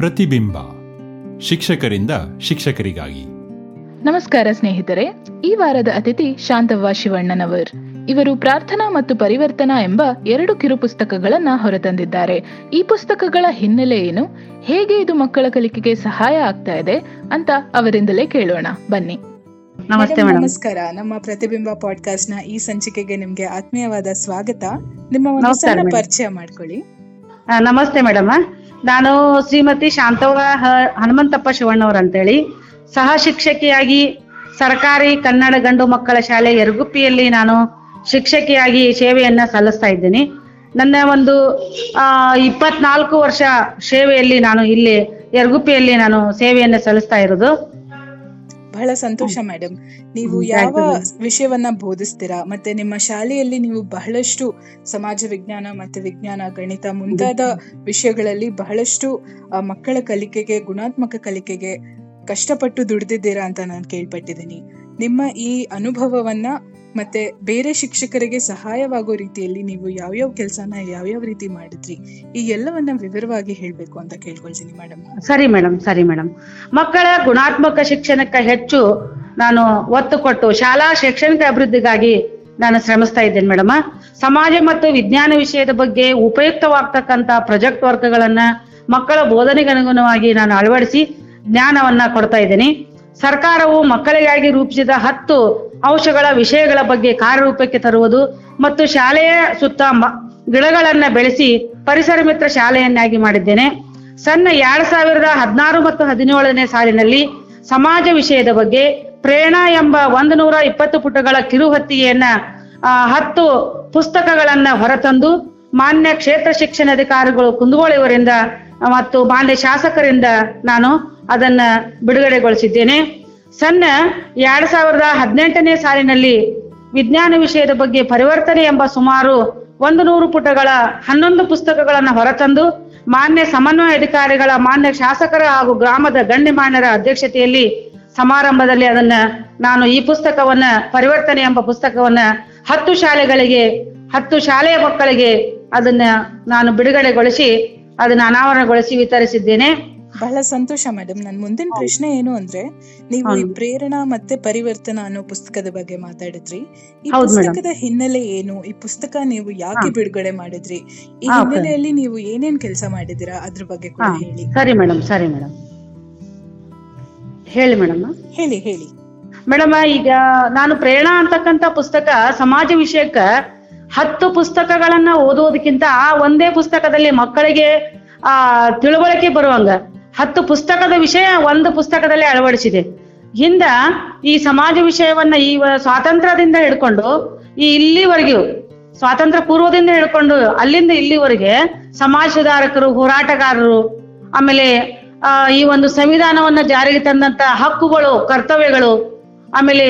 ಪ್ರತಿಬಿಂಬ. ಶಿಕ್ಷಕರಿಂದ ಶಿಕ್ಷಕರಿಗಾಗಿ. ನಮಸ್ಕಾರ ಸ್ನೇಹಿತರೆ ಈ ವಾರದ ಅತಿಥಿ ಶಾಂತವ್ವ ಶಿವಣ್ಣನವರ್. ಇವರು ಪ್ರಾರ್ಥನಾ ಮತ್ತು ಪರಿವರ್ತನಾ ಎಂಬ ಎರಡು ಕಿರು ಪುಸ್ತಕಗಳನ್ನ ಹೊರತಂದಿದ್ದಾರೆ. ಈ ಪುಸ್ತಕಗಳ ಹಿನ್ನೆಲೆ ಏನು? ಹೇಗೆ ಇದು ಮಕ್ಕಳ ಕಲಿಕೆಗೆ ಸಹಾಯ ಆಗ್ತಾ ಇದೆ ಅಂತ ಅವರಿಂದಲೇ ಕೇಳೋಣ. ಬನ್ನಿ. ನಮಸ್ತೆ ನಮಸ್ಕಾರ. ನಮ್ಮ ಪ್ರತಿಬಿಂಬ ಪಾಡ್ಕಾಸ್ಟ್ನ ಈ ಸಂಚಿಕೆಗೆ ನಿಮ್ಗೆ ಆತ್ಮೀಯವಾದ ಸ್ವಾಗತ. ನಿಮ್ಮ ಒಂದು ಸಣ್ಣ ಪರಿಚಯ ಮಾಡ್ಕೊಳ್ಳಿ. ನಮಸ್ತೆ ಮೇಡಮ್. ನಾನು ಶ್ರೀಮತಿ ಶಾಂತವ್ವ ಹನುಮಂತಪ್ಪ ಶಿವಣ್ಣವ್ರ ಅಂತೇಳಿ ಸಹ ಶಿಕ್ಷಕಿಯಾಗಿ ಸರ್ಕಾರಿ ಕನ್ನಡ ಗಂಡು ಮಕ್ಕಳ ಶಾಲೆ ಎರಗುಪ್ಪಿಯಲ್ಲಿ ನಾನು ಶಿಕ್ಷಕಿಯಾಗಿ ಸೇವೆಯನ್ನ ಸಲ್ಲಿಸ್ತಾ ಇದ್ದೀನಿ. ನನ್ನ ಒಂದು ಇಪ್ಪತ್ನಾಲ್ಕು ವರ್ಷ ಸೇವೆಯಲ್ಲಿ ನಾನು ಇಲ್ಲಿ ಎರಗುಪ್ಪಿಯಲ್ಲಿ ನಾನು ಸೇವೆಯನ್ನ ಸಲ್ಲಿಸ್ತಾ ಇರೋದು. ಬಹಳ ಸಂತೋಷ ಮೇಡಮ್ ನೀವು ಯಾವ. ವಿಷಯವನ್ನ ಬೋಧಿಸ್ತೀರಾ? ಮತ್ತೆ ನಿಮ್ಮ ಶಾಲೆಯಲ್ಲಿ ನೀವು ಬಹಳಷ್ಟು ಸಮಾಜ ವಿಜ್ಞಾನ ಮತ್ತೆ ವಿಜ್ಞಾನ ಗಣಿತ ಮುಂತಾದ ವಿಷಯಗಳಲ್ಲಿ ಬಹಳಷ್ಟು ಮಕ್ಕಳ ಕಲಿಕೆಗೆ ಗುಣಾತ್ಮಕ ಕಲಿಕೆಗೆ ಕಷ್ಟಪಟ್ಟು ದುಡಿದಿದ್ದೀರಾ ಅಂತ ನಾನು ಕೇಳ್ಪಟ್ಟಿದ್ದೀನಿ. ನಿಮ್ಮ ಈ ಅನುಭವವನ್ನ ಮತ್ತೆ ಬೇರೆ ಶಿಕ್ಷಕರಿಗೆ ಸಹಾಯವಾಗೋ ರೀತಿಯಲ್ಲಿ ನೀವು ಯಾವ್ಯಾವ ಕೆಲಸನ ಯಾವ್ಯಾವ ರೀತಿ ಮಾಡಿದ್ರಿ? ಈ ಎಲ್ಲವನ್ನ ವಿವರವಾಗಿ ಹೇಳ್ಬೇಕು ಅಂತ ಕೇಳ್ಕೊಳ್ತೀನಿ ಮೇಡಮ್ ಸರಿ ಮೇಡಮ್ ಸರಿ ಮೇಡಮ್ ಮಕ್ಕಳ ಗುಣಾತ್ಮಕ ಶಿಕ್ಷಣಕ್ಕೆ ಹೆಚ್ಚು ನಾನು ಒತ್ತು ಕೊಟ್ಟು ಶಾಲಾ ಶೈಕ್ಷಣಿಕ ಅಭಿವೃದ್ಧಿಗಾಗಿ ನಾನು ಶ್ರಮಿಸ್ತಾ ಇದ್ದೇನೆ ಮೇಡಮ್ ಸಮಾಜ ಮತ್ತು ವಿಜ್ಞಾನ ವಿಷಯದ ಬಗ್ಗೆ ಉಪಯುಕ್ತವಾಗ್ತಕ್ಕಂತ ಪ್ರಾಜೆಕ್ಟ್ ವರ್ಕ್ಗಳನ್ನ ಮಕ್ಕಳ ಬೋಧನೆಗೆ ಅನುಗುಣವಾಗಿ ನಾನು ಅಳವಡಿಸಿ ಜ್ಞಾನವನ್ನ ಕೊಡ್ತಾ ಇದ್ದೀನಿ. ಸರ್ಕಾರವು ಮಕ್ಕಳಿಗಾಗಿ ರೂಪಿಸಿದ ಹತ್ತು ಅಂಶಗಳ ವಿಷಯಗಳ ಬಗ್ಗೆ ಕಾರ್ಯರೂಪಕ್ಕೆ ತರುವುದು ಮತ್ತು ಶಾಲೆಯ ಸುತ್ತ ಗಿಡಗಳನ್ನ ಬೆಳೆಸಿ ಪರಿಸರ ಮಿತ್ರ ಶಾಲೆಯನ್ನಾಗಿ ಮಾಡಿದ್ದೇನೆ. ಸಣ್ಣ ಎರಡ್ ಸಾವಿರದ ಹದಿನಾರು ಮತ್ತು ಹದಿನೇಳನೇ ಸಾಲಿನಲ್ಲಿ ಸಮಾಜ ವಿಷಯದ ಬಗ್ಗೆ ಪ್ರೇರಣಾ ಎಂಬ ಒಂದು ನೂರ ಇಪ್ಪತ್ತು ಪುಟಗಳ ಕಿರುಹತ್ತಿಗೆಯನ್ನ ಹತ್ತು ಪುಸ್ತಕಗಳನ್ನ ಹೊರತಂದು ಮಾನ್ಯ ಕ್ಷೇತ್ರ ಶಿಕ್ಷಣಾಧಿಕಾರಿಗಳು ಕುಂದಗೋಳಿಯವರಿಂದ ಮತ್ತು ಮಾನ್ಯ ಶಾಸಕರಿಂದ ನಾನು ಅದನ್ನ ಬಿಡುಗಡೆಗೊಳಿಸಿದ್ದೇನೆ. ಸಣ್ಣ ಎರಡ್ ಸಾವಿರದ ಹದಿನೆಂಟನೇ ಸಾಲಿನಲ್ಲಿ ವಿಜ್ಞಾನ ವಿಷಯದ ಬಗ್ಗೆ ಪರಿವರ್ತನೆ ಎಂಬ ಸುಮಾರು ಒಂದು ನೂರು ಪುಟಗಳ ಹನ್ನೊಂದು ಪುಸ್ತಕಗಳನ್ನು ಹೊರತಂದು ಮಾನ್ಯ ಸಮನ್ವಯ ಅಧಿಕಾರಿಗಳ, ಮಾನ್ಯ ಶಾಸಕರ ಹಾಗೂ ಗ್ರಾಮದ ಗಣ್ಯಮಾನ್ಯರ ಅಧ್ಯಕ್ಷತೆಯಲ್ಲಿ ಸಮಾರಂಭದಲ್ಲಿ ಅದನ್ನ ನಾನು ಈ ಪುಸ್ತಕವನ್ನ, ಪರಿವರ್ತನೆ ಎಂಬ ಪುಸ್ತಕವನ್ನ ಹತ್ತು ಶಾಲೆಗಳಿಗೆ, ಹತ್ತು ಶಾಲೆಯ ಮಕ್ಕಳಿಗೆ ಅದನ್ನ ನಾನು ಬಿಡುಗಡೆಗೊಳಿಸಿ, ಅದನ್ನ ಅನಾವರಣಗೊಳಿಸಿ ವಿತರಿಸಿದ್ದೇನೆ. ಬಹಳ ಸಂತೋಷ ಮೇಡಮ್ ನನ್ ಮುಂದಿನ ಪ್ರಶ್ನೆ ಏನು ಅಂದ್ರೆ ನೀವು ಈ ಪ್ರೇರಣಾ ಮತ್ತೆ ಪರಿವರ್ತನ ಅನ್ನೋ ಪುಸ್ತಕದ ಬಗ್ಗೆ ಮಾತಾಡಿದ್ರಿ. ಈ ಪುಸ್ತಕದ ಹಿನ್ನೆಲೆ ಏನು? ಈ ಪುಸ್ತಕ ನೀವು ಯಾಕೆ. ಬಿಡುಗಡೆ ಮಾಡಿದ್ರಿ? ಈ ಹಿನ್ನೆಲೆಯಲ್ಲಿ ನೀವು ಏನೇನ್ ಕೆಲಸ ಮಾಡಿದಿರಾ ಅದ್ರ ಬಗ್ಗೆ ಕೂಡ ಹೇಳಿ. ಸರಿ ಮೇಡಮ್ ಸರಿ ಮೇಡಮ್ ಹೇಳಿ ಮೇಡಮ್ ಹೇಳಿ ಹೇಳಿ. ಮೇಡಮ್ ಈಗ ನಾನು ಪ್ರೇರಣಾ ಅಂತಕ್ಕಂತ ಪುಸ್ತಕ ಸಮಾಜ ವಿಷಯಕ್ಕ ಹತ್ತು ಪುಸ್ತಕಗಳನ್ನ ಓದೋದಕ್ಕಿಂತ ಆ ಒಂದೇ ಪುಸ್ತಕದಲ್ಲಿ ಮಕ್ಕಳಿಗೆ ಆ ತಿಳುವಳಿಕೆ ಬರುವಂಗ ಹತ್ತು ಪುಸ್ತಕದ ವಿಷಯ ಒಂದು ಪುಸ್ತಕದಲ್ಲಿ ಅಳವಡಿಸಿದೆ. ಹಿಂದ ಈ ಸಮಾಜ ವಿಷಯವನ್ನ ಈ ಸ್ವಾತಂತ್ರ್ಯದಿಂದ ಹಿಡ್ಕೊಂಡು ಈ ಇಲ್ಲಿವರೆಗೂ ಸ್ವಾತಂತ್ರ್ಯ ಪೂರ್ವದಿಂದ ಹಿಡ್ಕೊಂಡು ಅಲ್ಲಿಂದ ಇಲ್ಲಿವರೆಗೆ ಸಮಾಜ ಸುಧಾರಕರು, ಹೋರಾಟಗಾರರು, ಆಮೇಲೆ ಈ ಒಂದು ಸಂವಿಧಾನವನ್ನ ಜಾರಿಗೆ ತಂದಂತ ಹಕ್ಕುಗಳು, ಕರ್ತವ್ಯಗಳು, ಆಮೇಲೆ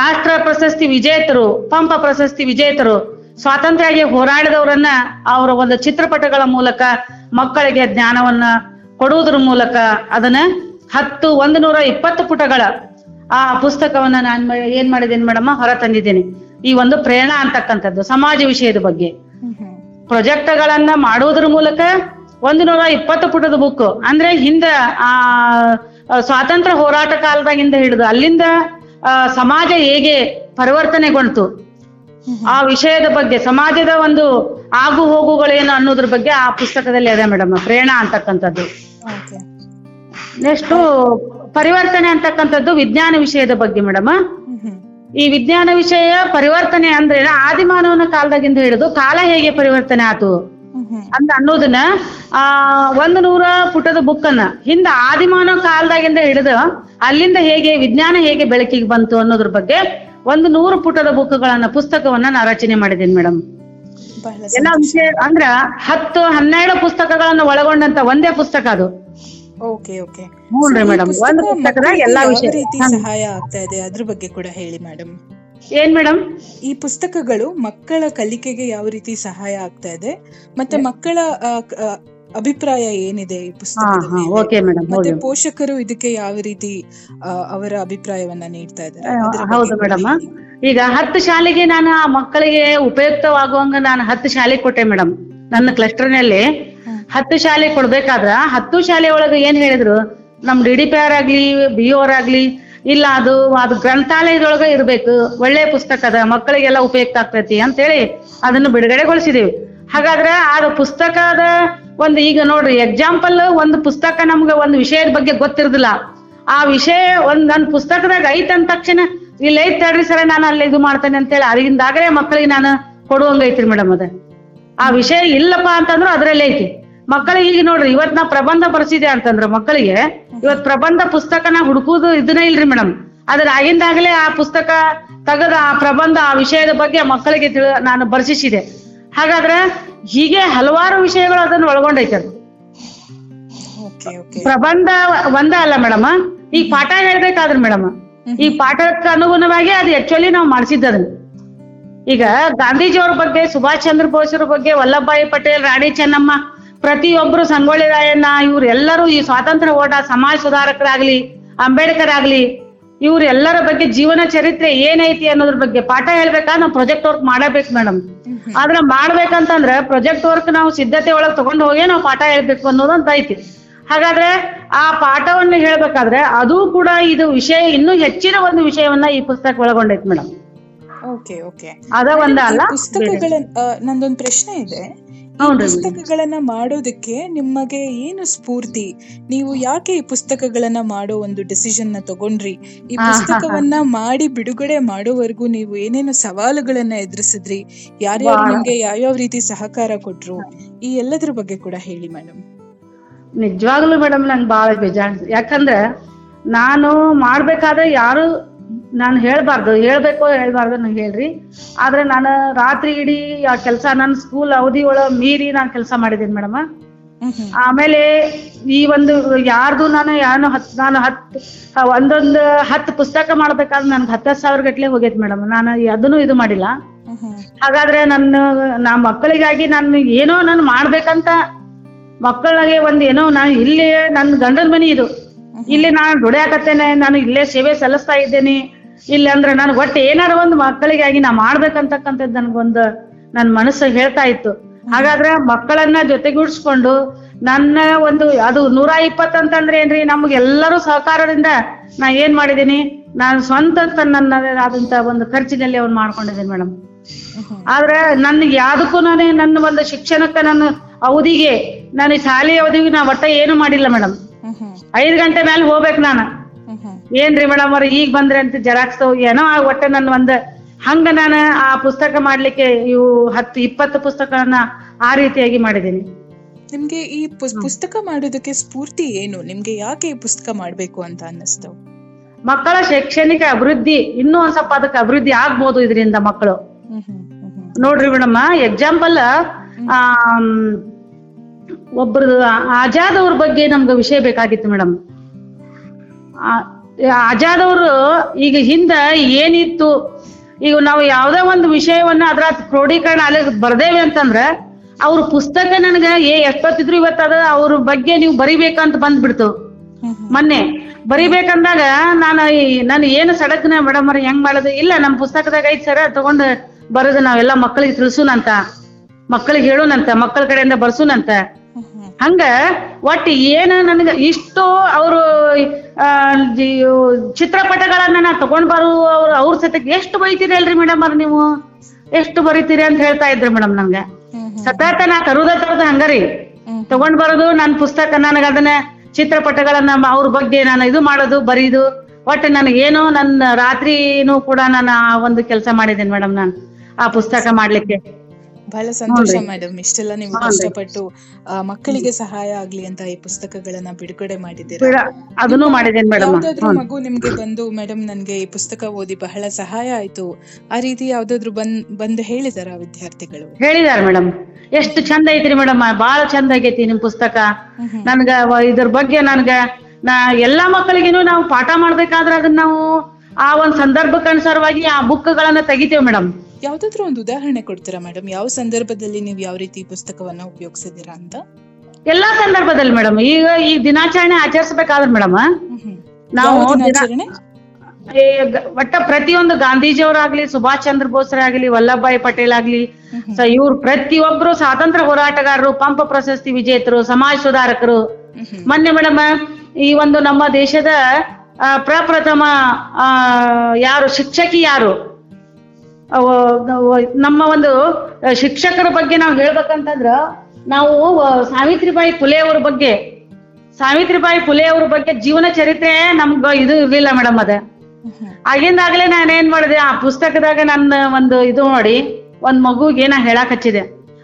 ರಾಷ್ಟ್ರ ಪ್ರಶಸ್ತಿ ವಿಜೇತರು, ಪಂಪ ಪ್ರಶಸ್ತಿ ವಿಜೇತರು, ಸ್ವಾತಂತ್ರ್ಯಗೆ ಹೋರಾಡಿದವರನ್ನ ಅವರ ಒಂದು ಚಿತ್ರಪಟಗಳ ಮೂಲಕ ಮಕ್ಕಳಿಗೆ ಜ್ಞಾನವನ್ನ ಕೊಡುವುದರ ಮೂಲಕ ಅದನ್ನ ಹತ್ತು ಒಂದು ನೂರ ಇಪ್ಪತ್ತು ಪುಟಗಳ ಆ ಪುಸ್ತಕವನ್ನ ನಾನು ಏನ್ ಮಾಡಿದ್ದೇನೆ ಮೇಡಮ್ ಹೊರ ತಂದಿದ್ದೇನೆ ಈ ಒಂದು ಪ್ರೇರಣಾ ಅಂತಕ್ಕಂಥದ್ದು, ಸಮಾಜ ವಿಷಯದ ಬಗ್ಗೆ. ಪ್ರೊಜೆಕ್ಟ್ ಗಳನ್ನ ಮಾಡುವುದರ ಮೂಲಕ ಒಂದು ನೂರ ಇಪ್ಪತ್ತು ಪುಟದ ಬುಕ್ ಅಂದ್ರೆ ಹಿಂದ ಆ ಸ್ವಾತಂತ್ರ್ಯ ಹೋರಾಟ ಕಾಲದಾಗಿಂದ ಹಿಡಿದು ಅಲ್ಲಿಂದ ಸಮಾಜ ಹೇಗೆ ಪರಿವರ್ತನೆಗೊಂಡ್ತು. ಆ ವಿಷಯದ ಬಗ್ಗೆ ಸಮಾಜದ ಒಂದು ಆಗು ಹೋಗುಗಳೇನು ಅನ್ನೋದ್ರ ಬಗ್ಗೆ ಆ ಪುಸ್ತಕದಲ್ಲಿ ಅದೇ ಮೇಡಮ್ ಪ್ರೇರಣಾ ಅಂತಕ್ಕಂಥದ್ದು. ನೆಕ್ಸ್ಟ್ ಪರಿವರ್ತನೆ ಅಂತಕ್ಕಂಥದ್ದು ವಿಜ್ಞಾನ ವಿಷಯದ ಬಗ್ಗೆ ಮೇಡಮ್. ಈ ವಿಜ್ಞಾನ ವಿಷಯ ಪರಿವರ್ತನೆ ಅಂದ್ರೆ ಆದಿಮಾನವನ ಕಾಲದಾಗಿಂದ ಹಿಡಿದು ಕಾಲ ಹೇಗೆ ಪರಿವರ್ತನೆ ಆತು? ಅಂತ ಅನ್ನೋದನ್ನ ಆ ಒಂದು ನೂರ ಪುಟದ ಬುಕ್ ಅನ್ನ ಹಿಂದ ಆದಿಮಾನವ ಕಾಲದಾಗಿಂದ ಹಿಡಿದು ಅಲ್ಲಿಂದ ಹೇಗೆ ವಿಜ್ಞಾನ ಹೇಗೆ ಬೆಳಕಿಗೆ ಬಂತು ಅನ್ನೋದ್ರ ಬಗ್ಗೆ ಒಂದು ನೂರು ಪುಟದ ಬುಕ್ಗಳನ್ನ ಪುಸ್ತಕವನ್ನ ನಾ ರಚನೆ ಮಾಡಿದ್ದೇನೆ ಮೇಡಮ್. ಎಲ್ಲ ವಿಷಯ ಅಂದ್ರ ಹತ್ತು ಹನ್ನೆರಡು ಪುಸ್ತಕಗಳನ್ನ ಒಳಗೊಂಡಂತ ಒಂದೇ ಪುಸ್ತಕ ಅದು. Okay okay. ಹ್ಞೂನ್ರಿ ಮೇಡಮ್ ಒಂದು ಪುಸ್ತಕದಾಗ ಮಕ್ಕಳಿಗೆ ಎಲ್ಲಾ ವಿಷಯ. ರೀತಿ ಸಹಾಯ ಆಗ್ತಾ ಇದೆ ಅದ್ರ ಬಗ್ಗೆ ಕೂಡ ಹೇಳಿ ಮೇಡಮ್. ಏನ್ ಮೇಡಮ್? ಈ ಪುಸ್ತಕಗಳು ಮಕ್ಕಳ ಕಲಿಕೆಗೆ ಯಾವ ರೀತಿ ಸಹಾಯ ಆಗ್ತಾ ಇದೆ ಮತ್ತೆ ಮಕ್ಕಳ ಅಭಿಪ್ರಾಯ ಏನಿದೆ ಈ ಪುಸ್ತಕದ ಮತ್ತೆ ಪೋಷಕರು ಇದಕ್ಕೆ ಯಾವ ರೀತಿ ಅವರ ಅಭಿಪ್ರಾಯವನ್ನ ನೀಡ್ತಾ ಇದ್ದಾರೆ? ಹೌದು ಮೇಡಮ್ ಈಗ ಹತ್ತು ಶಾಲೆಗೆ ನಾನು ಆ ಮಕ್ಕಳಿಗೆ ಉಪಯುಕ್ತವಾಗುವಂಗ ನಾನು ಹತ್ತು ಶಾಲೆ ಕೊಟ್ಟೆ ಮೇಡಮ್ ನನ್ನ ಕ್ಲಸ್ಟರ್ನಲ್ಲಿ ಹ್ಮ್. ಹತ್ತು ಶಾಲೆ ಕೊಡ್ಬೇಕಾದ್ರ ಹತ್ತು ಶಾಲೆ ಒಳಗ ಏನ್ ಹೇಳಿದ್ರು? ನಮ್ ಡಿ ಡಿ ಪಿ ಆರ್ ಆಗ್ಲಿ ಬಿ ಓರ್ ಆಗ್ಲಿ ಇಲ್ಲ ಅದು ಅದು ಗ್ರಂಥಾಲಯದೊಳಗ ಇರ್ಬೇಕು. ಒಳ್ಳೆ ಪುಸ್ತಕ ಅದ ಮಕ್ಕಳಿಗೆಲ್ಲ ಉಪಯುಕ್ತ ಆಗ್ತೈತಿ ಅಂತೇಳಿ ಅದನ್ನು ಬಿಡುಗಡೆಗೊಳಿಸಿದೀವಿ. ಹಾಗಾದ್ರೆ ಆ ಪುಸ್ತಕದ ಒಂದು ಈಗ ನೋಡ್ರಿ ಎಕ್ಸಾಂಪಲ್ ಒಂದು ಪುಸ್ತಕ ನಮ್ಗೆ ಒಂದು ವಿಷಯದ ಬಗ್ಗೆ ಗೊತ್ತಿರದಿಲ್ಲ. ಆ ವಿಷಯ ಒಂದ್ ನನ್ ಪುಸ್ತಕದಾಗ ಐತ್ ಅಂದ ತಕ್ಷಣ, ಇಲ್ಲಿ ಐತ್ ತಡ್ರಿ ಸರ, ನಾನು ಅಲ್ಲಿ ಇದು ಮಾಡ್ತೇನೆ ಅಂತೇಳಿ ಅಲ್ಲಿಂದಾಗಲೇ ಮಕ್ಕಳಿಗೆ ನಾನು ಕೊಡುವಂಗ ಐತ್ರಿ ಮೇಡಮ್ ಅದ. ಆ ವಿಷಯ ಇಲ್ಲಪ್ಪ ಅಂತಂದ್ರು ಅದ್ರಲ್ಲಿ ಐತಿ. ಮಕ್ಕಳಿಗೆ ಈಗ ನೋಡ್ರಿ, ಇವತ್ ನಾ ಪ್ರಬಂಧ ಬರ್ಸಿದೆ ಅಂತಂದ್ರ ಮಕ್ಕಳಿಗೆ, ಇವತ್ ಪ್ರಬಂಧ ಪುಸ್ತಕನ ಹುಡುಕುದು ಇದನ್ನ ಇಲ್ರಿ ಮೇಡಮ್ ಅದ್ರ ಆಗಿಂದಾಗಲೇ ಆ ಪುಸ್ತಕ ತೆಗೆದ ಆ ಪ್ರಬಂಧ ಆ ವಿಷಯದ ಬಗ್ಗೆ ಮಕ್ಕಳಿಗೆ ತಿಳ, ನಾನು ಬರ್ಸಿಸಿದೆ. ಹಾಗಾದ್ರೆ ಹೀಗೆ ಹಲವಾರು ವಿಷಯಗಳು ಅದನ್ನ ಒಳಗೊಂಡೈತೆ ಅದು. ಪ್ರಬಂಧ ಒಂದ ಅಲ್ಲ ಮೇಡಮ್ ಈ ಪಾಠ ಹೇಳ್ಬೇಕಾದ್ರೆ ಮೇಡಮ್ ಈ ಪಾಠಕ್ಕೆ ಅನುಗುಣವಾಗಿ ಅದು ಆಕ್ಚುಲಿ ನಾವು ಮಾಡಿಸಿದ್ದು ಅದನ್ನ ಈಗ ಗಾಂಧೀಜಿಯವ್ರ ಬಗ್ಗೆ ಸುಭಾಷ್ ಚಂದ್ರ ಬೋಸ್ರ ಬಗ್ಗೆ ವಲ್ಲಭಾಯಿ ಪಟೇಲ್ ರಾಣಿ ಚೆನ್ನಮ್ಮ ಪ್ರತಿಯೊಬ್ರು ಸಂಗೊಳ್ಳಿ ರಾಯಣ್ಣ ಇವ್ರೆಲ್ಲರೂ ಈ ಸ್ವಾತಂತ್ರ್ಯ ಹೋರಾಟ ಸಮಾಜ ಸುಧಾರಕರಾಗ್ಲಿ ಅಂಬೇಡ್ಕರ್ ಆಗ್ಲಿ ಇವ್ರ ಎಲ್ಲರ ಬಗ್ಗೆ ಜೀವನ ಚರಿತ್ರೆ ಏನೈತಿ ಅನ್ನೋದ್ರ ಬಗ್ಗೆ ಪಾಠ ಹೇಳ್ಬೇಕಾ? ನಾವು ಪ್ರೊಜೆಕ್ಟ್ ವರ್ಕ್ ಮಾಡಬೇಕು ಮೇಡಮ್ ಆದ್ರೆ ಮಾಡ್ಬೇಕಂತಂದ್ರೆ ಪ್ರೊಜೆಕ್ಟ್ ವರ್ಕ್ ನಾವು ಸಿದ್ಧತೆ ಒಳಗ್ ತಗೊಂಡ್ ಹೋಗಿ ನಾವು ಪಾಠ ಹೇಳ್ಬೇಕು ಅನ್ನೋದಂತ ಐತಿ. ಹಾಗಾದ್ರೆ ಆ ಪಾಠವನ್ನು ಹೇಳ್ಬೇಕಾದ್ರೆ ಅದು ಕೂಡ ಇದು ವಿಷಯ ಇನ್ನೂ ಹೆಚ್ಚಿನ ಒಂದು ವಿಷಯವನ್ನ ಈ ಪುಸ್ತಕ ಒಳಗೊಂಡೈತಿ ಮೇಡಮ್ ಅದ ಒಂದ ಅಲ್ಲ ಪುಸ್ತಕಗಳ ನಂದೊಂದು ಪ್ರಶ್ನೆ ಇದೆ. ಪುಸ್ತಕಗಳನ್ನ ಮಾಡೋದಕ್ಕೆ ನಿಮಗೆ ಏನು ಸ್ಫೂರ್ತಿ? ನೀವು ಯಾಕೆ ಈ ಪುಸ್ತಕಗಳನ್ನ ಮಾಡೋ ಒಂದು ಡಿಸಿಷನ್ನ ತಗೊಂಡ್ರಿ? ಈ. ಪುಸ್ತಕವನ್ನ ಮಾಡಿ ಬಿಡುಗಡೆ ಮಾಡೋವರೆಗೂ ನೀವು ಏನೇನು ಸವಾಲುಗಳನ್ನ ಎದುರಿಸಿದ್ರಿ? ಯಾರ್ಯಾರು ನಿಮ್ಗೆ ನಿಮ್ಗೆ ಯಾವ್ಯಾವ ರೀತಿ ಸಹಕಾರ ಕೊಟ್ರು? ಈ ಎಲ್ಲದ್ರ ಬಗ್ಗೆ ಕೂಡ ಹೇಳಿ ಮೇಡಮ್ ನಿಜವಾಗ್ಲೂ ಮೇಡಮ್ ನಂಗೆ ಬಹಳ ಬೇಜಾರ್ ಯಾಕಂದ್ರೆ ನಾನು ಮಾಡ್ಬೇಕಾದ್ರೆ ಯಾರು ನಾನು ಹೇಳ್ಬಾರ್ದು ಹೇಳ್ಬೇಕು ಹೇಳ್ಬಾರ್ದು ನಂಗೆ ಹೇಳ್ರಿ. ಆದ್ರೆ ನಾನು ರಾತ್ರಿ ಇಡೀ ಆ ಕೆಲಸ ನನ್ನ ಸ್ಕೂಲ್ ಅವಧಿ ಒಳ ಮೀರಿ ನಾನು ಕೆಲಸ ಮಾಡಿದ್ದೀನಿ ಮೇಡಮ್. ಆಮೇಲೆ ಈ ಒಂದು ಯಾರ್ದು ನಾನು ಯಾನು ಹತ್ ನಾನು ಹತ್ ಒಂದೊಂದು ಹತ್ತು ಪುಸ್ತಕ ಮಾಡ್ಬೇಕಾದ್ರೆ ನನ್ಗೆ ಹತ್ತು ಸಾವಿರ ಗಟ್ಲೆ ಹೋಗೈತಿ ಮೇಡಮ್. ನಾನು ಅದನ್ನು ಇದು ಮಾಡಿಲ್ಲ. ಹಾಗಾದ್ರೆ ನನ್ನ ನಾ ಮಕ್ಕಳಿಗಾಗಿ ನಾನು ಏನೋ ನಾನು ಮಾಡ್ಬೇಕಂತ ಮಕ್ಕಳಿಗೆ ಒಂದ್ ಏನೋ ನಾನು ಇಲ್ಲಿ ನನ್ನ ಗಂಡನ ಮನಿ ಇದು. ಇಲ್ಲಿ ನಾನು ದುಡಿಯಾಕತ್ತೇನೆ ನಾನು ಇಲ್ಲೇ ಸೇವೆ ಸಲ್ಲಿಸ್ತಾ ಇದ್ದೇನೆ. ಇಲ್ಲಿ ಅಂದ್ರೆ ನಾನು ಒಟ್ಟು ಏನಾರ ಒಂದು ಮಕ್ಕಳಿಗಾಗಿ ನಾ ಮಾಡ್ಬೇಕಂತಕ್ಕಂಥದ್ದು ನನ್ಗೊಂದು ನನ್ನ ಮನಸ್ಸು ಹೇಳ್ತಾ ಇತ್ತು. ಹಾಗಾದ್ರೆ ಮಕ್ಕಳನ್ನ ಜೊತೆಗೂಡಿಸ್ಕೊಂಡು ನನ್ನ ಒಂದು ಅದು ನೂರ ಇಪ್ಪತ್ತಂತಂದ್ರೆ ಏನ್ರಿ ನಮ್ಗೆಲ್ಲರೂ ಸಹಕಾರದಿಂದ ನಾ ಏನ್ ಮಾಡಿದೀನಿ ನಾನು ಸ್ವಂತ ನನ್ನ ಆದಂತ ಒಂದು ಖರ್ಚಿನಲ್ಲಿ ಅವ್ನು ಮಾಡ್ಕೊಂಡಿದ್ದೀನಿ ಮೇಡಮ್. ಆದ್ರೆ ನನ್ಗೆ ಯಾವ್ದಕ್ಕೂ ನಾನೇ ನನ್ನ ಒಂದು ಶಿಕ್ಷಣಕ್ಕೆ ನನ್ನ ಅವಧಿಗೆ ನಾನು ಶಾಲೆಯ ಶಾಲೆ ಅವಧಿಗೆ ನಾ ಒಟ್ಟ ಏನು ಮಾಡಿಲ್ಲ ಮೇಡಮ್. ಐದು ಗಂಟೆ ಮೇಲೆ ಹೋಗ್ಬೇಕು ನಾನು. ಏನ್ರಿ ಮೇಡಮ್ ಅವ್ರ ಈಗ ಬಂದ್ರೆ ಅಂತ ಜೆರಾಕ್ಸ್ ಏನೋ ಆ ಒಟ್ಟೆ ನನ್ ಒಂದ್ ಹಂಗ ನಾನು ಆ ಪುಸ್ತಕ ಮಾಡ್ಲಿಕ್ಕೆ ಇವು ಹತ್ತು ಇಪ್ಪತ್ತು ಪುಸ್ತಕಗಳನ್ನ ಆ ರೀತಿಯಾಗಿ ಮಾಡಿದ್ದೀನಿ. ನಿಮ್ಗೆ ಈ ಪುಸ್ತಕ ಮಾಡೋದಕ್ಕೆ ಸ್ಫೂರ್ತಿ ಏನು? ನಿಮ್ಗೆ ಯಾಕೆ ಈ ಪುಸ್ತಕ ಮಾಡ್ಬೇಕು ಅಂತ ಅನ್ನಿಸ್ತು? ಮಕ್ಕಳ ಶೈಕ್ಷಣಿಕ ಅಭಿವೃದ್ಧಿ ಇನ್ನೂ ಒಂದ್ ಸ್ವಲ್ಪ ಅದಕ್ಕೆ ಅಭಿವೃದ್ಧಿ ಆಗ್ಬೋದು ಇದರಿಂದ ಮಕ್ಕಳು. ನೋಡ್ರಿ ಮೇಡಮ್ ಎಕ್ಸಾಂಪಲ್ ಒಬ್ರದ್ದು ಆಜಾದ್ ಅವ್ರ ಬಗ್ಗೆ ನಮ್ಗೆ ವಿಷಯ ಬೇಕಾಗಿತ್ತು ಮೇಡಮ್. ಆಜಾದ್ ಅವರು ಈಗ ಹಿಂದ ಏನಿತ್ತು, ಈಗ ನಾವು ಯಾವ್ದೇ ಒಂದು ವಿಷಯವನ್ನ ಅದ್ರ ಕ್ರೋಢೀಕರಣ ಅಲ್ಲಿ ಬರ್ದೇವೆ ಅಂತಂದ್ರ, ಅವ್ರ ಪುಸ್ತಕ ನನ್ಗ ಏ ಎಷ್ಟೊತ್ತಿದ್ರು ಇವತ್ತು ಅದ ಅವ್ರ ಬಗ್ಗೆ ನೀವು ಬರಿಬೇಕಂತ ಬಂದ್ಬಿಡ್ತು. ಮೊನ್ನೆ ಬರಿಬೇಕಂದಾಗ ನಾನು ನಾನು ಏನು ಸಡಕ್ನ ಮೇಡಮ್ ಅವ್ರ ಹೆಂಗ್ ಮಾಡೋದು ಇಲ್ಲ, ನಮ್ ಪುಸ್ತಕದಾಗ ಐತ್ ಸರ ತಗೊಂಡ್ ಬರೋದು ನಾವೆಲ್ಲ ಮಕ್ಕಳಿಗೆ ತಿಳಿಸೂನಂತ ಮಕ್ಕಳಿಗೆ ಹೇಳುನಂತ ಮಕ್ಕಳ ಕಡೆಯಿಂದ ಬರ್ಸೂನಂತ. ಹಂಗ ಒಟ್ಟು ಏನ ನನಗ ಇಷ್ಟು ಅವರು ಚಿತ್ರಪಟಗಳನ್ನ ನಾ ತಗೊಂಡ್ ಬರು ಅವ್ರ ಅವ್ರ ಸತಕ್ ಎಷ್ಟು ಬೈತೀರಿ ಅಲ್ರಿ ಮೇಡಮ್ ಅವ್ರ ನೀವು? ಎಷ್ಟು ಬರೀತೀರಿ ಅಂತ ಹೇಳ್ತಾ ಇದ್ರಿ ಮೇಡಮ್ ನಂಗೆ. ಸತತ ನಾ ತರುದ ತರದ ಹಂಗರಿ. ತಗೊಂಡ್ ಬರೋದು ನನ್ ಪುಸ್ತಕ ನನಗ ಅದನ್ನ ಚಿತ್ರಪಟಗಳನ್ನ ಅವ್ರ ಬಗ್ಗೆ ನಾನು ಇದು ಮಾಡೋದು ಬರೀದು. ಒಟ್ಟು ನನಗೇನೋ ನನ್ನ ರಾತ್ರಿನೂ ಕೂಡ ನಾನು ಆ ಒಂದು ಕೆಲಸ ಮಾಡಿದ್ದೇನೆ ಮೇಡಮ್ ನಾನು ಆ ಪುಸ್ತಕ ಮಾಡ್ಲಿಕ್ಕೆ. ಬಹಳ ಸಂತೋಷ. ಮೇಡಮ್ ಇಷ್ಟೆಲ್ಲ ನೀವು. ಕಷ್ಟಪಟ್ಟು ಮಕ್ಕಳಿಗೆ ಸಹಾಯ ಆಗ್ಲಿ ಅಂತ ಈ ಪುಸ್ತಕಗಳನ್ನ ಬಿಡುಗಡೆ ಮಾಡಿದ್ದೀರಾ? ಯಾವ್ದಾದ್ರು ಮಗು ನಿಮ್ಗೆ ಬಂದು ಮೇಡಮ್ ನನ್ಗೆ ಈ ಪುಸ್ತಕ ಓದಿ ಬಹಳ ಸಹಾಯ ಆಯ್ತು. ಆ ರೀತಿ ಯಾವ್ದಾದ್ರು ಬಂದ್ ಬಂದು ಹೇಳಿದಾರ ವಿದ್ಯಾರ್ಥಿಗಳು? ಹೇಳಿದಾರ ಮೇಡಮ್ ಎಷ್ಟು ಚಂದ ಐತ್ರಿ ಮೇಡಮ್ ಬಹಳ ಚಂದ ಆಗೈತಿ ನಿಮ್ ಪುಸ್ತಕ. ನನ್ಗ ಇದ್ರ ಬಗ್ಗೆ ನನ್ಗ ನಾ ಎಲ್ಲಾ ಮಕ್ಕಳಿಗೇನು ನಾವು ಪಾಠ ಮಾಡ್ಬೇಕಾದ್ರೆ ಅದನ್ನ ನಾವು ಆ ಒಂದ್ ಸಂದರ್ಭಕ್ಕನುಸಾರವಾಗಿ ಆ ಬುಕ್ಗಳನ್ನ ತೆಗಿತೇವೆ ಮೇಡಮ್ ಯಾವ್ದಾದ್ರು ಒಂದು ಉದಾಹರಣೆ ಕೊಡ್ತೀರಾ ಮೇಡಮ್? ಯಾವ ಸಂದರ್ಭದಲ್ಲಿ ನೀವು ಯಾವ ರೀತಿ ಪುಸ್ತಕವನ್ನ ಉಪಯೋಗಿಸಿದೀರಾ ಅಂತ? ಎಲ್ಲಾ ಸಂದರ್ಭದಲ್ಲಿ ಮೇಡಮ್. ಈಗ ಈ ದಿನಾಚರಣೆ ಆಚರಿಸಬೇಕಾದ್ರೆ ಮೇಡಮ್. ನಾವು ಒಟ್ಟ ಪ್ರತಿಯೊಂದು ಗಾಂಧೀಜಿಯವರಾಗ್ಲಿ ಸುಭಾಷ್ ಚಂದ್ರ ಬೋಸ್ರಾಗ್ಲಿ ವಲ್ಲಭಾಯಿ ಪಟೇಲ್ ಆಗ್ಲಿ ಸೊ ಇವ್ರು ಪ್ರತಿಯೊಬ್ರು ಸ್ವಾತಂತ್ರ್ಯ ಹೋರಾಟಗಾರರು ಪಂಪ ಪ್ರಶಸ್ತಿ ವಿಜೇತರು ಸಮಾಜ ಸುಧಾರಕರು. ಮೊನ್ನೆ ಮೇಡಮ್ ಈ ಒಂದು ನಮ್ಮ ದೇಶದ ಪ್ರಪ್ರಥಮ ಆ, ಯಾರು ಶಿಕ್ಷಕಿ ಯಾರು? ನಮ್ಮ ಒಂದು ಶಿಕ್ಷಕರ ಬಗ್ಗೆ ನಾವು ಹೇಳ್ಬೇಕಂತಂದ್ರ ನಾವು ಸಾವಿತ್ರಿಬಾಯಿ ಫುಲೆ ಅವ್ರ ಬಗ್ಗೆ ಸಾವಿತ್ರಿಬಾಯಿ ಫುಲೆ ಅವ್ರ ಬಗ್ಗೆ ಜೀವನ ಚರಿತ್ರೆ ನಮ್ಗ ಇದು ಇರ್ಲಿಲ್ಲ ಮೇಡಮ್ ಅದ. ಆಗಿಂದಾಗ್ಲೇ ನಾನು ಏನ್ ಮಾಡಿದೆ ಆ ಪುಸ್ತಕದಾಗ ನನ್ನ ಒಂದು ಇದು ನೋಡಿ ಒಂದ್ ಮಗುಗೆ ನಾ ಹೇಳಕ್ ಹಚ್ಚಿದೆ.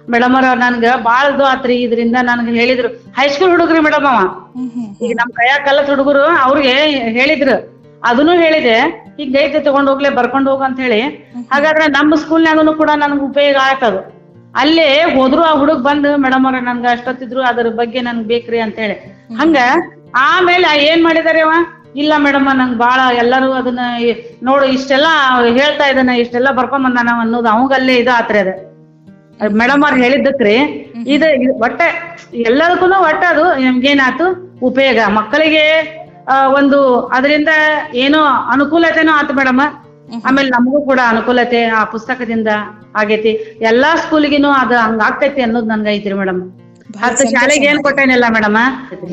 ಮೇಡಮ್ ಅವ್ರ ನನ್ಗ ಬಾಳ ಇದು ಆತ್ರಿ ಇದರಿಂದ ನನ್ಗ ಹೇಳಿದ್ರು ಹೈಸ್ಕೂಲ್ ಹುಡುಗ್ರಿ ಮೇಡಮ್ ಅವ. ಈಗ ನಮ್ ಕೈಯಾಗ ಕಲತ್ ಹುಡುಗರು ಅವ್ರಿಗೆ ಹೇಳಿದ್ರು ಅದನ್ನು ಹೇಳಿದೆ. ಈಗ ಗೈತೆ ತಗೊಂಡ್ ಹೋಗ್ಲೆ ಬರ್ಕೊಂಡ್ ಹೋಗು ಅಂತ ಹೇಳಿ. ಹಾಗಾದ್ರೆ ನಮ್ಮ ಸ್ಕೂಲ್ನಾಗನು ಕೂಡ ನನ್ಗೆ ಉಪಯೋಗ ಆಯ್ತದು. ಅಲ್ಲೇ ಹೋದ್ರು ಆ ಹುಡುಗ ಬಂದು ಮೇಡಮ್ ಅವ್ರ ನನ್ಗ ಅಷ್ಟೊತ್ತಿದ್ರು ಅದ್ರ ಬಗ್ಗೆ ನನ್ಗ್ ಬೇಕ್ರಿ ಅಂತ ಹೇಳಿ. ಹಂಗ ಆಮೇಲೆ ಏನ್ ಮಾಡಿದಾರೆ ಅವ? ಇಲ್ಲ ಮೇಡಮ್ ನಂಗೆ ಬಾಳ ಎಲ್ಲರೂ ಅದನ್ನ ನೋಡು ಇಷ್ಟೆಲ್ಲ ಹೇಳ್ತಾ ಇದನ್ನ ಇಷ್ಟೆಲ್ಲ ಬರ್ಕೊಂಡ್ ಬಂದಾನ ಅನ್ನೋದು ಅವಂಗಲ್ಲೇ ಇದು ಆತ್ರಿ ಅದ. ಮೇಡಮ್ ಅವ್ರು ಹೇಳಿದ್ದಕ್ರಿ ಇದು ಒಟ್ಟೆ ಎಲ್ಲದಕ್ಕೂ ಒಟ್ಟ ಅದು ನಮ್ಗೇನಾತು ಉಪಯೋಗ. ಮಕ್ಕಳಿಗೆ ಒಂದು ಅದರಿಂದ ಏನೋ ಅನುಕೂಲತೆನೂ ಆತು ಮೇಡಮ್. ಆಮೇಲೆ ನಮಗೂ ಕೂಡ ಅನುಕೂಲತೆ ಆ ಪುಸ್ತಕದಿಂದ ಆಗೈತಿ. ಎಲ್ಲಾ ಸ್ಕೂಲಿಗಿನೂ ಅದು ಹಂಗ ಆಕೈತಿ ಅನ್ನೋದು ನನ್ಗ ಐತ್ರಿ ಮೇಡಮ್. ಶಾಲೆಗೆ ಏನ್ ಕೊಟ್ಟೇನಿಲ್ಲ ಮೇಡಮ್.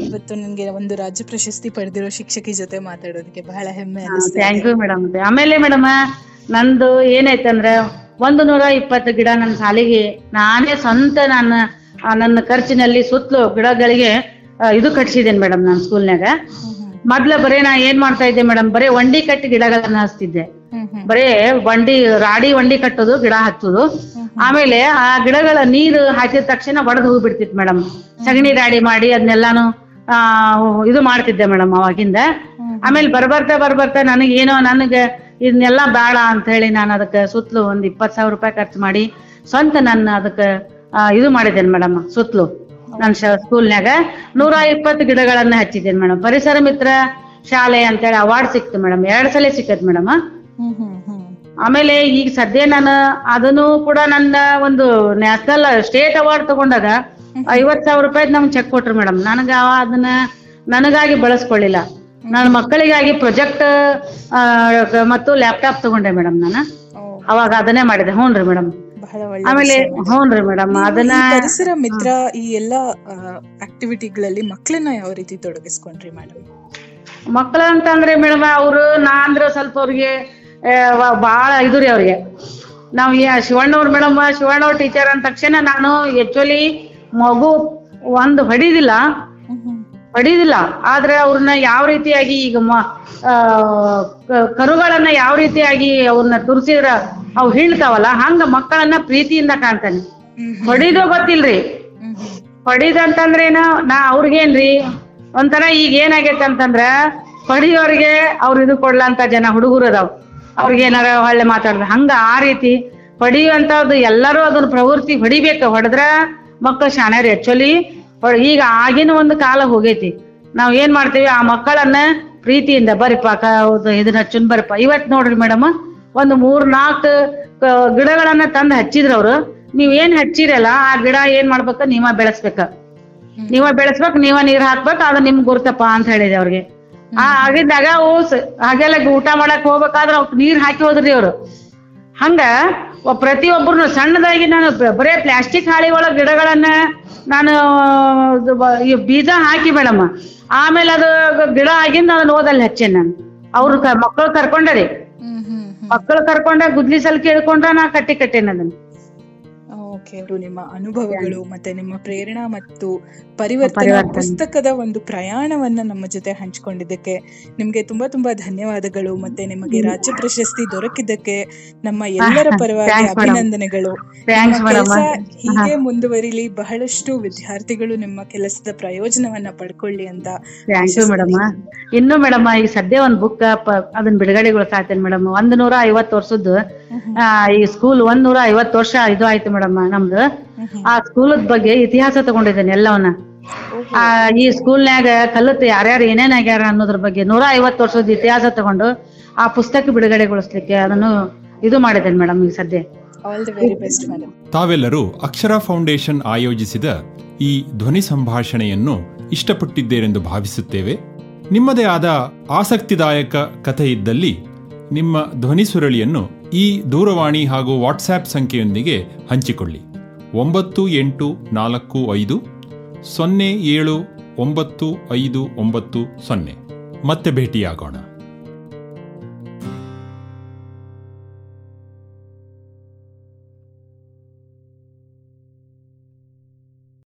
ಇವತ್ತು ನಿಮ್ಗೆ ಒಂದು ರಾಜ್ಯ ಪ್ರಶಸ್ತಿ ಪಡೆದಿರೋ ಶಿಕ್ಷಕಿ ಜೊತೆ ಮಾತಾಡೋದಕ್ಕೆ ಬಹಳ ಹೆಮ್ಮೆ ಥ್ಯಾಂಕ್ ಯು ಮೇಡಮ್. ಆಮೇಲೆ ಮೇಡಮ್ ನಂದು ಏನೈತಂದ್ರೆ ಒಂದು ನೂರ ಇಪ್ಪತ್ತು ಗಿಡ ನನ್ನ ಸಾಲಿಗೆ ನಾನೇ ಸ್ವಂತ ನಾನು ನನ್ನ ಖರ್ಚಿನಲ್ಲಿ ಸುತ್ತಲೂ ಗಿಡಗಳಿಗೆ ಇದು ಕಟ್ಸಿದ್ದೇನೆ ಮೇಡಮ್ ನನ್ನ ಸ್ಕೂಲ್ನಾಗ ಮೊದ್ಲ ಬರೇ ನಾ ಏನ್ ಮಾಡ್ತಾ ಇದ್ದೆ ಮೇಡಮ್ ಬರೇ ಒಂಡಿ ಕಟ್ಟಿ ಗಿಡಗಳನ್ನ ಹಚ್ತಿದ್ದೆ. ಬರೇ ವಂಡಿ ರಾಡಿ ಒಂಡಿ ಕಟ್ಟೋದು ಗಿಡ ಹಚ್ಚೋದು. ಆಮೇಲೆ ಆ ಗಿಡಗಳ ನೀರು ಹಾಕಿದ ತಕ್ಷಣ ಒಡೆದು ಹೋಗ್ಬಿಡ್ತಿತ್ತು ಮೇಡಮ್ ಸಗಣಿ ರಾಡಿ ಮಾಡಿ ಅದನ್ನೆಲ್ಲಾನು ಆ ಇದು ಮಾಡ್ತಿದ್ದೆ ಮೇಡಮ್ ಅವಾಗಿಂದ. ಆಮೇಲೆ ಬರ್ಬರ್ತಾ ಬರ್ಬರ್ತಾ ನನಗೆ ಏನೋ ನನಗೆ ಇದನ್ನೆಲ್ಲ ಬೇಡ ಅಂತ ಹೇಳಿ ನಾನು ಅದಕ್ಕೆ ಸುತ್ತಲೂ ಒಂದ್ ಇಪ್ಪತ್ ಸಾವಿರ ರೂಪಾಯಿ ಖರ್ಚು ಮಾಡಿ ಸ್ವಂತ ನನ್ನ ಅದಕ್ಕೆ ಇದು ಮಾಡಿದ್ದೇನೆ ಮೇಡಮ್ ಸುತ್ತಲೂ ನನ್ನ ಸ್ಕೂಲ್ನ್ಯಾಗ ನೂರ ಇಪ್ಪತ್ತು ಗಿಡಗಳನ್ನ ಹಚ್ಚಿದ್ದೇನೆ ಮೇಡಮ್. ಪರಿಸರ ಮಿತ್ರ ಶಾಲೆ ಅಂತೇಳಿ ಅವಾರ್ಡ್ ಸಿಕ್ತು ಮೇಡಮ್. ಎರಡ್ ಸಲ ಸಿಕ್ಕತ್ ಮೇಡಮ್. ಆಮೇಲೆ ಈಗ ಸದ್ಯ ನಾನು ಅದನ್ನು ಕೂಡ ನನ್ನ ಒಂದು ನ್ಯಾಷನಲ್ ಸ್ಟೇಟ್ ಅವಾರ್ಡ್ ತಗೊಂಡಾಗ ಐವತ್ ಸಾವಿರ ರೂಪಾಯಿ ನಮ್ಗೆ ಚೆಕ್ ಕೊಟ್ರು ಮೇಡಮ್. ನನಗ ಅದನ್ನ ನನಗಾಗಿ ಬಳಸ್ಕೊಳ್ಳಿಲ್ಲ. ನನ್ನ ಮಕ್ಕಳಿಗಾಗಿ ಪ್ರೊಜೆಕ್ಟ್ ಮತ್ತು ಲ್ಯಾಪ್ಟಾಪ್ ತಗೊಂಡೆ ಮೇಡಮ್ ನಾನು. ಅವಾಗ ಅದನ್ನೇ ಮಾಡಿದೆ. ಹ್ಞೂನ್ರಿ ಮೇಡಮ್. ಬಹಳ ಒಳ್ಳೆ ಆಮೇಲೆ ಮೇಡಮ್ ಅದನ್ನ ಪರಿಸರ ಮಿತ್ರ ಈ ಎಲ್ಲಾ ಆಕ್ಟಿವಿಟಿಗಳಲ್ಲಿ ಮಕ್ಕಳನ್ನ ಯಾವ ರೀತಿ ತೊಡಗಿಸ್ಕೊಂಡ್ರಿ ಮೇಡಮ್? ಮಕ್ಕಳು ಅಂತಂದ್ರೆ ಮೇಡಮ್ ಅವರು ನಾ ಅಂದ್ರೆ ಸ್ವಲ್ಪ ಅವ್ರಿಗೆ ಬಹಳ ಇದು ರೀ ಅವ್ರಿಗೆ. ನಾವ್ ಈ ಶಿವಣ್ಣವ್ರ ಮೇಡಮ್ ಶಿವಣ್ಣವ್ರ ಟೀಚರ್ ಅಂದ ತಕ್ಷಣ ನಾನು ಆಕ್ಚುಲಿ ಮಗು ಒಂದು ಹೊಡಿದಿಲ್ಲ. ಹೊಡಿದಿಲ್ಲ ಆದ್ರೆ ಅವ್ರನ್ನ ಯಾವ ರೀತಿಯಾಗಿ ಈಗ ಮ- ಆ, ಕರುಗಳನ್ನ ಯಾವ ರೀತಿಯಾಗಿ ಅವ್ರನ್ನ ತುರ್ಸಿದ್ರ ಅವ್ ಹೀಳ್ತಾವಲ್ಲ ಹಂಗ ಮಕ್ಕಳನ್ನ ಪ್ರೀತಿಯಿಂದ ಕಾಣ್ತಾನೆ. ಹೊಡಿದೋ ಗೊತ್ತಿಲ್ರಿ. ಹೊಡಿದಂತಂದ್ರೆ ಏನ ನಾ ಅವ್ರಿಗೇನ್ರಿ ಒಂಥರ ಈಗ ಏನಾಗೈತೆ ಅಂತಂದ್ರ ಹೊಡಿಯೋರಿಗೆ ಅವ್ರ ಇದು ಕೊಡ್ಲಂತ ಜನ ಹುಡುಗರು ಅದಾವ್. ಅವ್ರಿಗೆ ಏನಾರ ಒಳ್ಳೆ ಮಾತಾಡ್ದ. ಹಂಗ ಆ ರೀತಿ ಹೊಡಿಯುವಂತದ್ದು ಎಲ್ಲರೂ ಅದನ್ನ ಪ್ರವೃತ್ತಿ ಹೊಡಿಬೇಕು ಹೊಡೆದ್ರ ಮಕ್ಕಳು ಶಾಣ್ಯರು ಆಕ್ಚುಲಿ ಈಗ ಆಗಿನ ಒಂದು ಕಾಲ ಹೋಗೈತಿ. ನಾವ್ ಏನ್ ಮಾಡ್ತೀವಿ, ಆ ಮಕ್ಕಳನ್ನ ಪ್ರೀತಿಯಿಂದ ಬರಿಪ ಇದನ್ನ ಹಚ್ಚನ್ ಬರಪ್ಪ. ಇವತ್ ನೋಡ್ರಿ ಮೇಡಮ್, ಒಂದು ಮೂರ್ ನಾಲ್ಕು ಗಿಡಗಳನ್ನ ತಂದ್ ಹಚ್ಚಿದ್ರ ಅವ್ರು. ನೀವ್ ಏನ್ ಹಚ್ಚಿರಲ್ಲ, ಆ ಗಿಡ ಏನ್ ಮಾಡ್ಬೇಕ, ನೀವ ಬೆಳೆಸ್ಬೇಕ. ನೀವ ಬೆಳೆಸ್ಬೇಕ, ನೀವ ನೀರ್ ಹಾಕ್ಬೇಕ, ಅದು ನಿಮ್ ಗುರ್ತಪ್ಪ ಅಂತ ಹೇಳಿದೆ ಅವ್ರಿಗೆ. ಆ ಆಗಿದ್ದಾಗ ಹಾಗೆಲ್ಲ ಊಟ ಮಾಡಕ್ ಹೋಗ್ಬೇಕಾದ್ರ ಅವ್ಕ್ ನೀರ್ ಹಾಕಿ ಹೋದ್ರಿ ಅವ್ರು. ಹಂಗ ಒ- ಪ್ರತಿಯೊಬ್ಬರು ಸಣ್ಣದಾಗಿ ನಾನು ಬರೇ ಪ್ಲಾಸ್ಟಿಕ್ ಹಾಳಿ ಒಳಗ್ ಗಿಡಗಳನ್ನ ನಾನು ಬೀಜ ಹಾಕಿ ಮೇಡಮ್ ಆಮೇಲೆ ಅದು ಗಿಡ ಆಗಿಂದ ಅದನ್ನ ಓದಲ್ಲಿ ಹಚ್ಚೇನ್ ನಾನು. ಅವ್ರು ಮಕ್ಕಳು ಕರ್ಕೊಂಡರಿ. ಮಕ್ಕಳು ಕರ್ಕೊಂಡ ಗುದ್ಲಿ ಸಲ್ ಕೇಳ್ಕೊಂಡ ನಾ ಕಟ್ಟಿ ಕಟ್ಟೇನ ಅದನ್ನ. ಓಕೆ ನಿಮ್ಮ ಅನುಭವಗಳು ಮತ್ತೆ ನಿಮ್ಮ ಪ್ರೇರಣಾ ಮತ್ತು ಪರಿವರ್ತನಾ. ಪುಸ್ತಕದ ಒಂದು ಪ್ರಯಾಣವನ್ನ ನಮ್ಮ ಜೊತೆ ಹಂಚಿಕೊಂಡಿದ್ದಕ್ಕೆ ನಿಮ್ಗೆ ತುಂಬಾ ತುಂಬಾ ಧನ್ಯವಾದಗಳು ಮತ್ತೆ ನಿಮಗೆ ರಾಜ್ಯ ಪ್ರಶಸ್ತಿ ದೊರಕಿದ್ದಕ್ಕೆ ನಮ್ಮ ಎಲ್ಲರ ಪರವಾಗಿ ಅಭಿನಂದನೆಗಳು. ಕೆಲಸ ಹೀಗೆ ಮುಂದುವರಿಲಿ ಬಹಳಷ್ಟು ವಿದ್ಯಾರ್ಥಿಗಳು ನಿಮ್ಮ ಕೆಲಸದ ಪ್ರಯೋಜನವನ್ನ ಪಡ್ಕೊಳ್ಳಿ ಅಂತ ಇನ್ನು ಮೇಡಮ್ ಈಗ ಸದ್ಯ ಒಂದ್ ಬುಕ್ ಅದನ್ನ ಬಿಡುಗಡೆಗೊಳಿಸಾತೇನೆ ಮೇಡಮ್ ಒಂದ್ ನೂರ ಐವತ್ತು ವರ್ಷದ್ದು ಈ ಸ್ಕೂಲ್ ಒಂದ್ ನೂರ ಐವತ್ ವರ್ಷ ಇದು ಆಯ್ತು ಮೇಡಮ್ ನಮ್ದು. ಆ ಸ್ಕೂಲದ ಬಗ್ಗೆ ಇತಿಹಾಸ ತಗೊಂಡಿದ್ದೇನೆ ಎಲ್ಲವನ್ನ. ಆ ಈ ಸ್ಕೂಲ್ನ್ಯಾಗ ಕಲಿತು ಯಾರ್ಯಾರು ಏನೇನ್ ಆಗ್ಯಾರ ಅನ್ನೋದ್ರ ಬಗ್ಗೆ ನೂರ ಐವತ್ ವರ್ಷದ ಇತಿಹಾಸ ತಗೊಂಡು ಆ ಪುಸ್ತಕ ಬಿಡುಗಡೆಗೊಳಿಸ್ಲಿಕ್ಕೆ ಅದನ್ನು ಇದು ಮಾಡಿದ್ದೇನೆ ಮೇಡಮ್ ಈಗ ಸದ್ಯ. ತಾವೆಲ್ಲರೂ ಅಕ್ಷರ ಫೌಂಡೇಶನ್ ಆಯೋಜಿಸಿದ ಈ ಧ್ವನಿ ಸಂಭಾಷಣೆಯನ್ನು ಇಷ್ಟಪಟ್ಟಿದ್ದೇರೆಂದು ಭಾವಿಸುತ್ತೇವೆ. ನಿಮ್ಮದೇ ಆದ ಆಸಕ್ತಿದಾಯಕ ಕಥೆ ಇದ್ದಲ್ಲಿ ನಿಮ್ಮ ಧ್ವನಿ ಸುರಳಿಯನ್ನು ಈ ದೂರವಾಣಿ ಹಾಗೂ ವಾಟ್ಸ್ಆ್ಯಪ್ ಸಂಖ್ಯೆಯೊಂದಿಗೆ ಹಂಚಿಕೊಳ್ಳಿ. ಒಂಬತ್ತು ಎಂಟು ನಾಲ್ಕು ಐದು ಸೊನ್ನೆ ಏಳು ಒಂಬತ್ತು ಐದು ಒಂಬತ್ತು ಸೊನ್ನೆ. ಮತ್ತೆ ಭೇಟಿಯಾಗೋಣ.